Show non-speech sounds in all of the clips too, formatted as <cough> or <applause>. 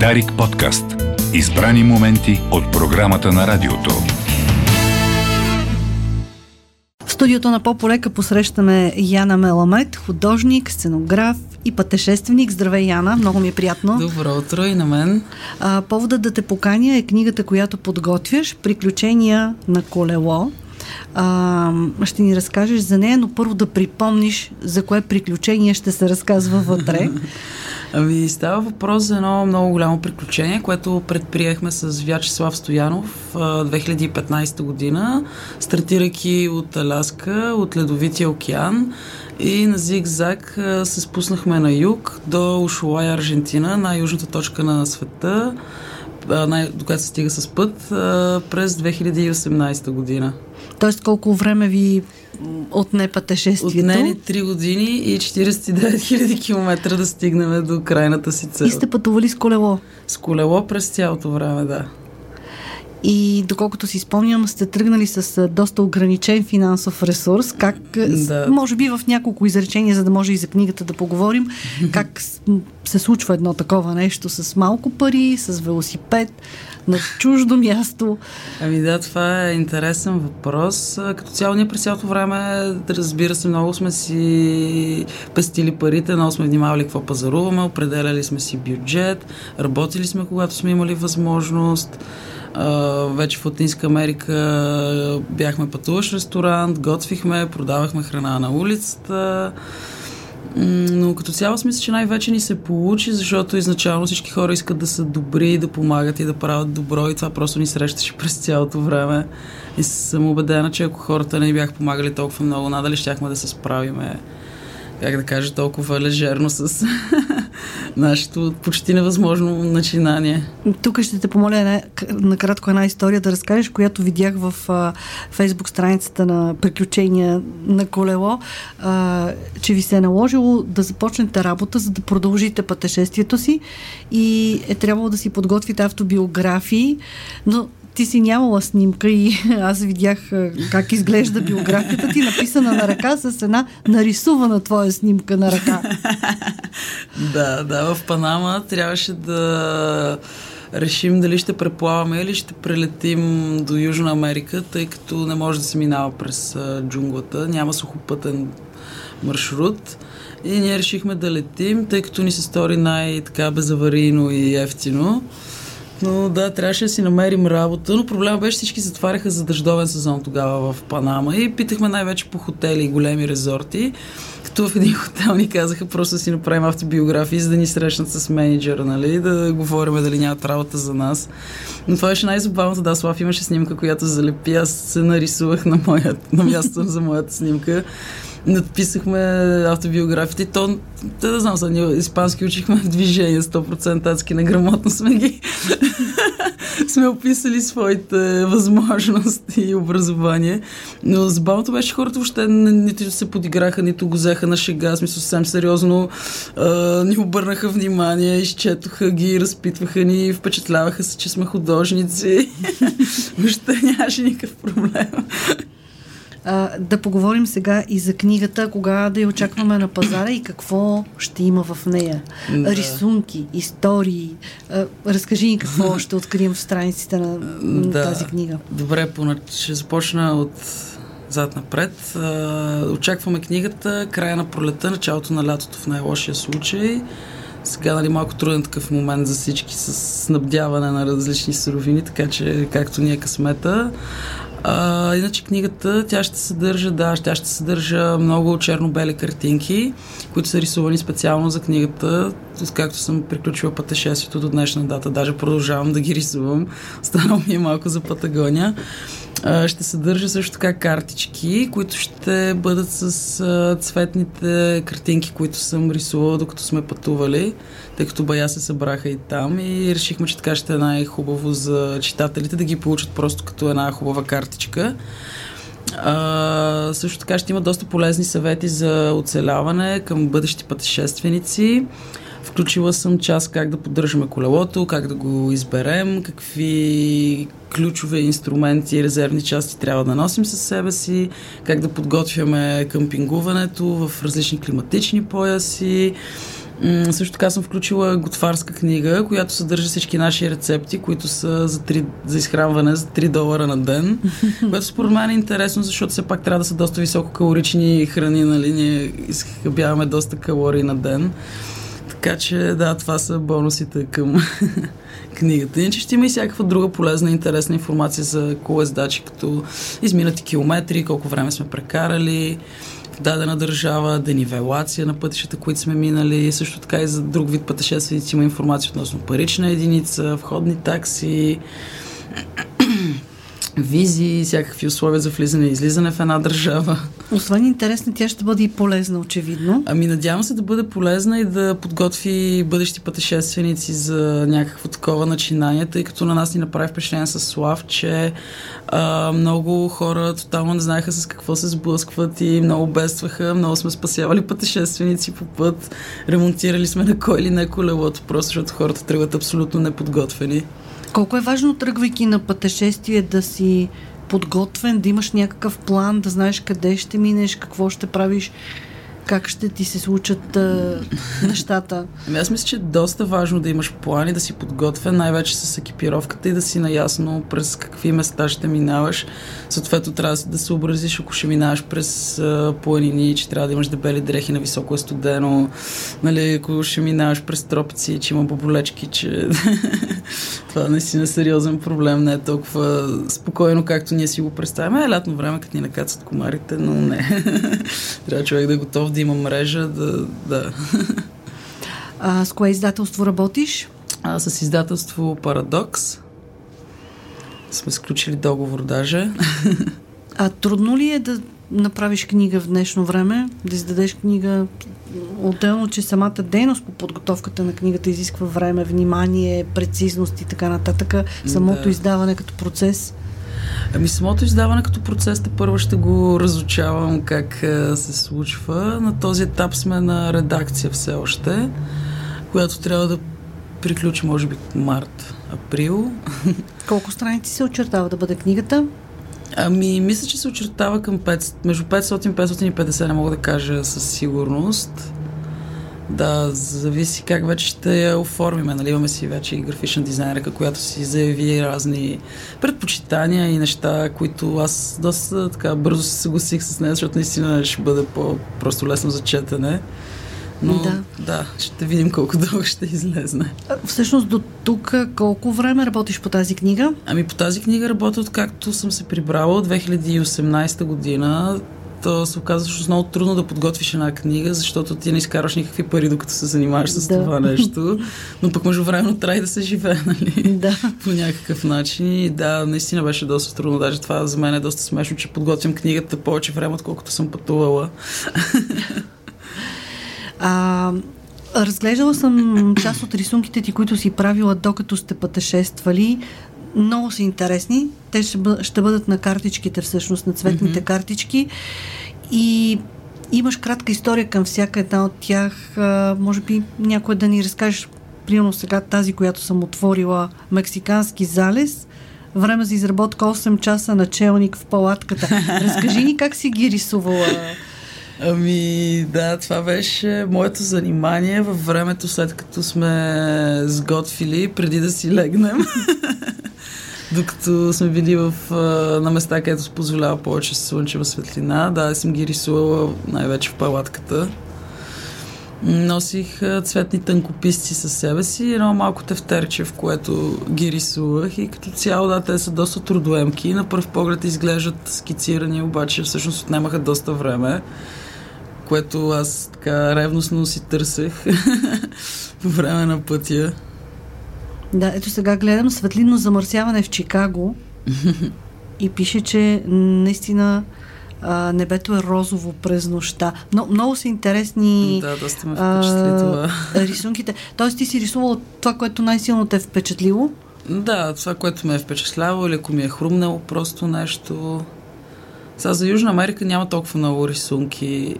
Дарик подкаст. Избрани моменти от програмата на радиото. В студиото на Пополека посрещаме Яна Меламет, художник, сценограф и пътешественик. Здравей, Яна, много ми е приятно. Добро утро и на мен. А, поводът да те поканя е книгата, която подготвяш Приключения на колело. А, ще ни разкажеш за нея, но първо да припомниш за кое приключение ще се разказва вътре. <laughs> Ами става въпрос за едно много голямо приключение, което предприехме с Вячеслав Стоянов в 2015 година, стартирайки от Аляска, от Ледовития океан и на зигзаг се спуснахме на юг до Ушуая, Аржентина, най-южната точка на света, до която се стига с път през 2018 година. Тоест колко време ви отне пътешествието? Отне 3 години и 49 000 км да стигнем до крайната си цел. И сте пътували с колело? С колело през цялото време, да. И доколкото си спомням, сте тръгнали с доста ограничен финансов ресурс. Как, да. може би в няколко изречения, за да може и за книгата да поговорим, <laughs> как се случва едно такова нещо с малко пари, с велосипед, на чуждо място? Ами да, това е интересен въпрос. Като цяло ние през цялото време, разбира се, много сме си пестили парите, много сме внимавали какво пазаруваме, определяли сме си бюджет, работили сме, когато сме имали възможност. Вече в Латинска Америка бяхме пътуваш ресторант, готвихме, продавахме храна на улицата. Но като цяло смисля, че най-вече ни се получи, защото изначално всички хора искат да са добри, да помагат и да правят добро и това просто ни срещаше <laughs> през цялото време. И съм убедена, че ако хората не бяха помагали толкова много, надали щяхме да се справиме как да кажа, толкова лежерно с <laughs> нашето почти невъзможно начинание. Тук ще те помоля накратко една история да разкажеш, която видях в а, фейсбук страницата на приключения на колело, а, че ви се е наложило да започнете работа, за да продължите пътешествието си и е трябвало да си подготвите автобиографии, но ти си нямала снимка и <laughs> аз видях как изглежда биографията ти, написана на ръка с една нарисувана твоя снимка на ръка. <laughs> да, да, в Панама трябваше да решим дали ще преплаваме или ще прелетим до Южна Америка, тъй като не може да се минава през джунглата, няма сухопътен маршрут. И ние решихме да летим, тъй като ни се стори най-така безаварийно и ефтино. Но да, трябваше да си намерим работа, но проблема беше всички затваряха за дъждовен сезон тогава в Панама и питахме най-вече по хотели и големи резорти. Като в един хотел ни казаха просто да си направим автобиографии, за да ни срещнат с менеджера, нали, да говорим дали нямат работа за нас. Но това беше най-забавното. Да, Слав имаше снимка, която залепи. Аз се нарисувах на, моят, на място за моята снимка надписахме автобиографите. То, те да знам, са, ние испански учихме движение, 100% адски неграмотно сме ги <laughs> сме описали своите възможности и образование. Но забавното беше хората въобще нито се подиграха, нито го взеха на шега, смисъл съвсем сериозно а, ни обърнаха внимание, изчетоха ги, разпитваха ни, впечатляваха се, че сме художници. <laughs> въобще нямаше никакъв проблем. А, да поговорим сега и за книгата, кога да я очакваме на пазара и какво ще има в нея. Да. Рисунки, истории. А, разкажи ни какво <laughs> ще открием в страниците на, на да. тази книга. Добре, ще започна от зад напред. Очакваме книгата края на пролета, началото на лятото в най-лошия случай. Сега нали, малко труден такъв момент за всички с снабдяване на различни суровини, така че както ни е късмета. А, иначе книгата, тя ще съдържа, да, тя ще съдържа много черно-бели картинки, които са рисувани специално за книгата, както съм приключила пътешествието до днешна дата. Даже продължавам да ги рисувам. <laughs> Станало ми е малко за Патагония. Ще съдържа също така картички, които ще бъдат с цветните картинки, които съм рисувала, докато сме пътували, тъй като бая се събраха и там и решихме, че така ще е най-хубаво за читателите да ги получат просто като една хубава картичка. А, също така ще има доста полезни съвети за оцеляване към бъдещи пътешественици. Включила съм част как да поддържаме колелото, как да го изберем, какви ключове инструменти резервни части трябва да носим със себе си, как да подготвяме къмпингуването в различни климатични пояси, също така съм включила готварска книга, която съдържа всички наши рецепти, които са за, 3, за изхранване за 3 долара на ден, <laughs> което според мен е интересно, защото все пак трябва да са доста висококалорични храни, нали? Ние изхъбяваме доста калории на ден. Така че да, това са бонусите към <laughs> книгата. Иначе ще има и всякаква друга полезна, интересна информация за колездачи, като изминати километри, колко време сме прекарали в дадена държава, денивелация на пътищата, които сме минали. Също така и за друг вид пътешественици има информация относно парична единица, входни такси, визи, всякакви условия за влизане и излизане в една държава. Освен интересна, тя ще бъде и полезна, очевидно. Ами надявам се да бъде полезна и да подготви бъдещи пътешественици за някакво такова начинание, тъй като на нас ни направи впечатление с Слав, че а, много хора тотално не знаеха с какво се сблъскват и много бедстваха. Много сме спасявали пътешественици по път, ремонтирали сме на кой или не колелото, просто защото хората тръгват абсолютно неподготвени. Колко е важно, тръгвайки на пътешествие, да си подготвен, да имаш някакъв план, да знаеш къде ще минеш, какво ще правиш, как ще ти се случат а, <laughs> нещата. Ами аз мисля, че е доста важно да имаш план и да си подготвен, най-вече с екипировката и да си наясно през какви места ще минаваш. Съответно, трябва да се образиш, ако ще минаваш през а, планини, че трябва да имаш дебели дрехи на високо студено, нали, ако ще минаваш през тропици, че има боболечки, че <laughs> това наистина е сериозен проблем, не е толкова спокойно, както ние си го представяме. Е лятно време, като ни накацат комарите, но не. <laughs> трябва човек да е готов да има мрежа, да... да. А, с кое издателство работиш? А, с издателство Парадокс. Сме сключили договор даже. А трудно ли е да направиш книга в днешно време, да издадеш книга отделно, че самата дейност по подготовката на книгата изисква време, внимание, прецизност и така нататък. Самото да. издаване като процес? Ами самото издаване като процес те първо ще го разучавам как се случва. На този етап сме на редакция все още, която трябва да приключи може би март, април. <laughs> Колко страници се очертава да бъде книгата? Ами, мисля, че се очертава към 5, между 500 и 550, не мога да кажа със сигурност. Да, зависи как вече ще я оформиме. Нали, имаме си вече и графична дизайнерка, която си заяви разни предпочитания и неща, които аз доста така бързо се съгласих с нея, защото наистина ще бъде по-просто лесно за четене. Но да. да, ще видим колко <laughs> дълго ще излезне. Всъщност до тук колко време работиш по тази книга? Ами по тази книга работя откакто съм се прибрала от 2018 година то се оказва много трудно да подготвиш една книга, защото ти не изкарваш никакви пари, докато се занимаваш с да. това нещо. Но пък време трябва и да се живее, нали? Да. По някакъв начин. И да, наистина беше доста трудно. Даже това за мен е доста смешно, че подготвям книгата повече време, отколкото съм пътувала. А, разглеждала съм част от рисунките ти, които си правила докато сте пътешествали. Много са интересни. Те ще, бъ, ще бъдат на картичките, всъщност, на цветните mm-hmm. картички. И имаш кратка история към всяка една от тях. А, може би някой да ни разкажеш, примерно сега тази, която съм отворила, Мексикански залез. Време за изработка 8 часа началник в палатката. <laughs> Разкажи ни как си ги рисувала Ами да, това беше моето занимание във времето след като сме сготвили, преди да си легнем. <laughs> Докато сме били в, на места, където се позволява повече слънчева светлина. Да, съм ги рисувала най-вече в палатката. Носих цветни тънкописци със себе си, едно малко тефтерче, в което ги рисувах и като цяло, да, те са доста трудоемки. На първ поглед изглеждат скицирани, обаче всъщност отнемаха доста време което аз така ревностно си търсех <laughs> по време на пътя. Да, ето сега гледам светлинно замърсяване в Чикаго и пише, че наистина а, небето е розово през нощта. Но, много са интересни да, доста ме това. <laughs> рисунките. Тоест ти си рисувал това, което най-силно те е впечатлило? Да, това, което ме е впечатлявало или ако ми е хрумнало просто нещо. Сега за Южна Америка няма толкова много рисунки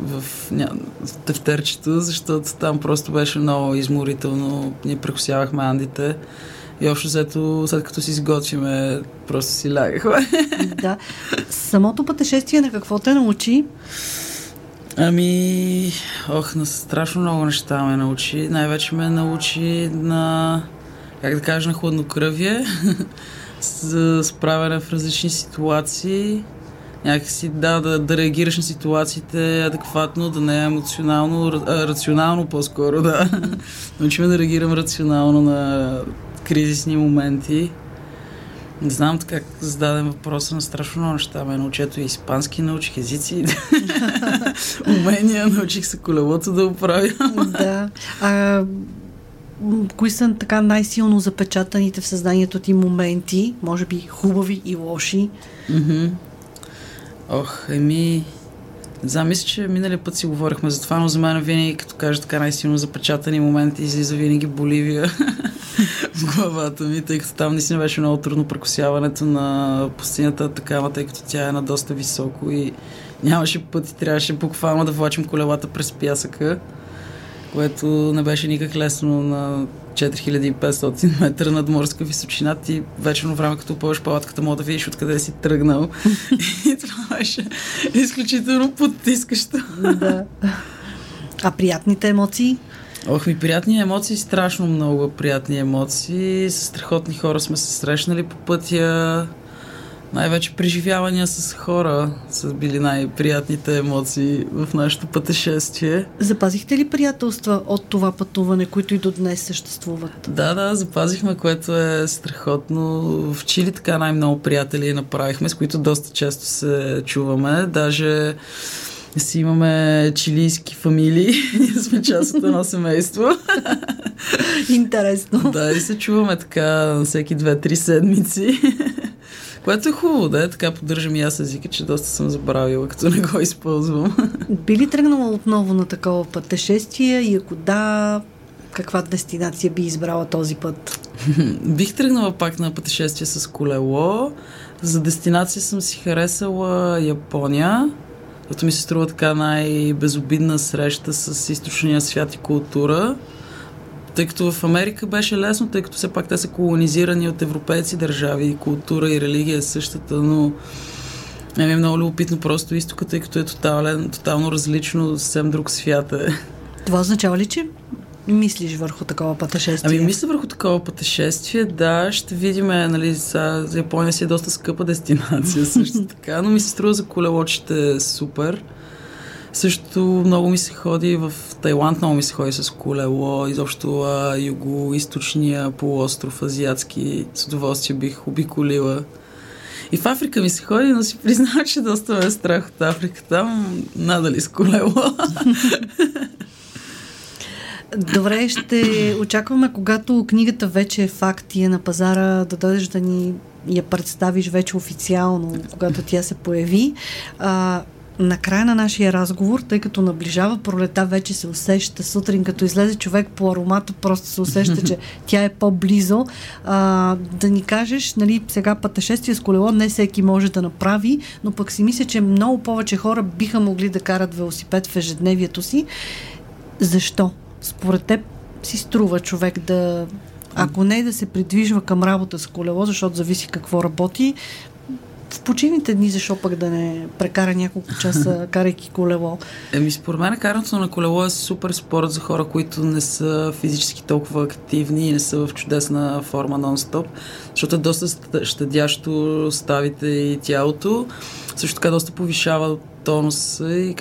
в ня... тефтерчето, защото там просто беше много изморително. Ние прекусявахме Андите. И общо взето, след като си изготвиме, просто си лягахме. Да. Самото пътешествие на какво те научи? Ами, ох, на страшно много неща ме научи. Най-вече ме научи на, как да кажа, на хладнокръвие, <laughs> за справяне в различни ситуации. Някакси, да, да, да реагираш на ситуациите адекватно, да не е емоционално, а, рационално по-скоро, да. Научи ме да реагирам рационално на кризисни моменти. Не знам как зададем въпроса на страшно много неща. Ме научи и испански, научих езици, <laughs> умения, научих се колелото да оправя. да. А, кои са така най-силно запечатаните в съзнанието ти моменти, може би хубави и лоши? Mm-hmm. Ох, еми... Не мисля, че миналия път си говорихме за това, но за мен винаги, като кажа така най-силно запечатани моменти, излиза винаги Боливия в главата ми, тъй като там наистина беше много трудно прекосяването на пустинята такава, тъй като тя е на доста високо и нямаше път и трябваше буквално да влачим колелата през пясъка, което не беше никак лесно на 4500 метра над морска височина. Ти вечерно време, като пълваш палатката, мога да видиш откъде си тръгнал. <laughs> и това беше изключително потискащо. да. А приятните емоции? Ох, ми приятни емоции, страшно много приятни емоции. С страхотни хора сме се срещнали по пътя. Най-вече преживявания с хора са били най-приятните емоции в нашето пътешествие. Запазихте ли приятелства от това пътуване, които и до днес съществуват? Да, да, запазихме, което е страхотно. В Чили така най-много приятели направихме, с които доста често се чуваме. Даже си имаме чилийски фамилии. <laughs> Ние сме част от едно семейство. Интересно. Да, и се чуваме така всеки две-три седмици. Което е хубаво, да е. Така поддържам и аз езика, че доста съм забравила, като не го използвам. <laughs> Би ли тръгнала отново на такова пътешествие и ако да, каква дестинация би избрала този път? <laughs> Бих тръгнала пак на пътешествие с колело. За дестинация съм си харесала Япония, като ми се струва така най-безобидна среща с източния свят и култура. Тъй като в Америка беше лесно, тъй като все пак те са колонизирани от европейци държави и култура и религия е същата, но е ми е много любопитно просто изтока, тъй като е тотален, тотално различно, съвсем друг свят е. Това означава ли, че мислиш върху такова пътешествие? Ами мисля върху такова пътешествие, да, ще видим, нали, за, за Япония си е доста скъпа дестинация <laughs> също така, но ми се струва за колело, че е супер. Също много ми се ходи в Тайланд, много ми се ходи с колело, изобщо юго-источния полуостров азиатски, с удоволствие бих обиколила. И в Африка ми се ходи, но си признавам, че доста ме е страх от Африка. Там надали с колело. <laughs> Добре, ще очакваме, когато книгата вече е факт и е на пазара, да дойдеш да ни я представиш вече официално, когато тя се появи. А, на края на нашия разговор, тъй като наближава пролета, вече се усеща сутрин, като излезе човек по аромата, просто се усеща, че <laughs> тя е по-близо. А, да ни кажеш, нали, сега пътешествие с колело не всеки може да направи, но пък си мисля, че много повече хора биха могли да карат велосипед в ежедневието си. Защо? Според теб си струва човек да ако не да се придвижва към работа с колело, защото зависи какво работи, в почивните дни, защо пък да не прекара няколко часа, <laughs> карайки колело? Еми, според мен карането на колело е супер спорт за хора, които не са физически толкова активни и не са в чудесна форма нон-стоп, защото е доста щадящо ставите и тялото. Също така доста повишава тонус и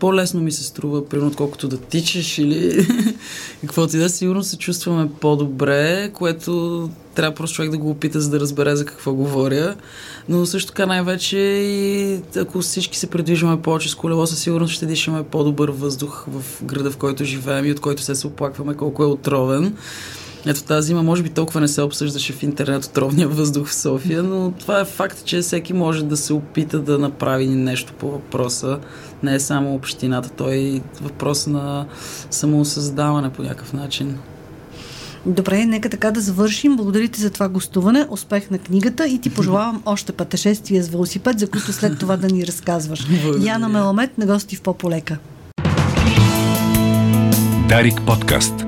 по-лесно ми се струва, примерно, отколкото да тичаш или <laughs> каквото и да, сигурно се чувстваме по-добре, което трябва просто човек да го опита, за да разбере за какво говоря. Но също така най-вече и ако всички се предвижваме повече с колело, със сигурност ще дишаме по-добър въздух в града, в който живеем и от който се оплакваме колко е отровен. Ето тази зима може би толкова не се обсъждаше в интернет отровния въздух в София, но това е факт, че всеки може да се опита да направи нещо по въпроса. Не е само общината, той е въпрос на самоосъздаване по някакъв начин. Добре, нека така да завършим. Благодаря ти за това гостуване, успех на книгата и ти пожелавам <laughs> още пътешествия с велосипед, за които след това да ни разказваш. <laughs> Благодаря. Яна Меламет на гости в По-полека. Дарик подкаст.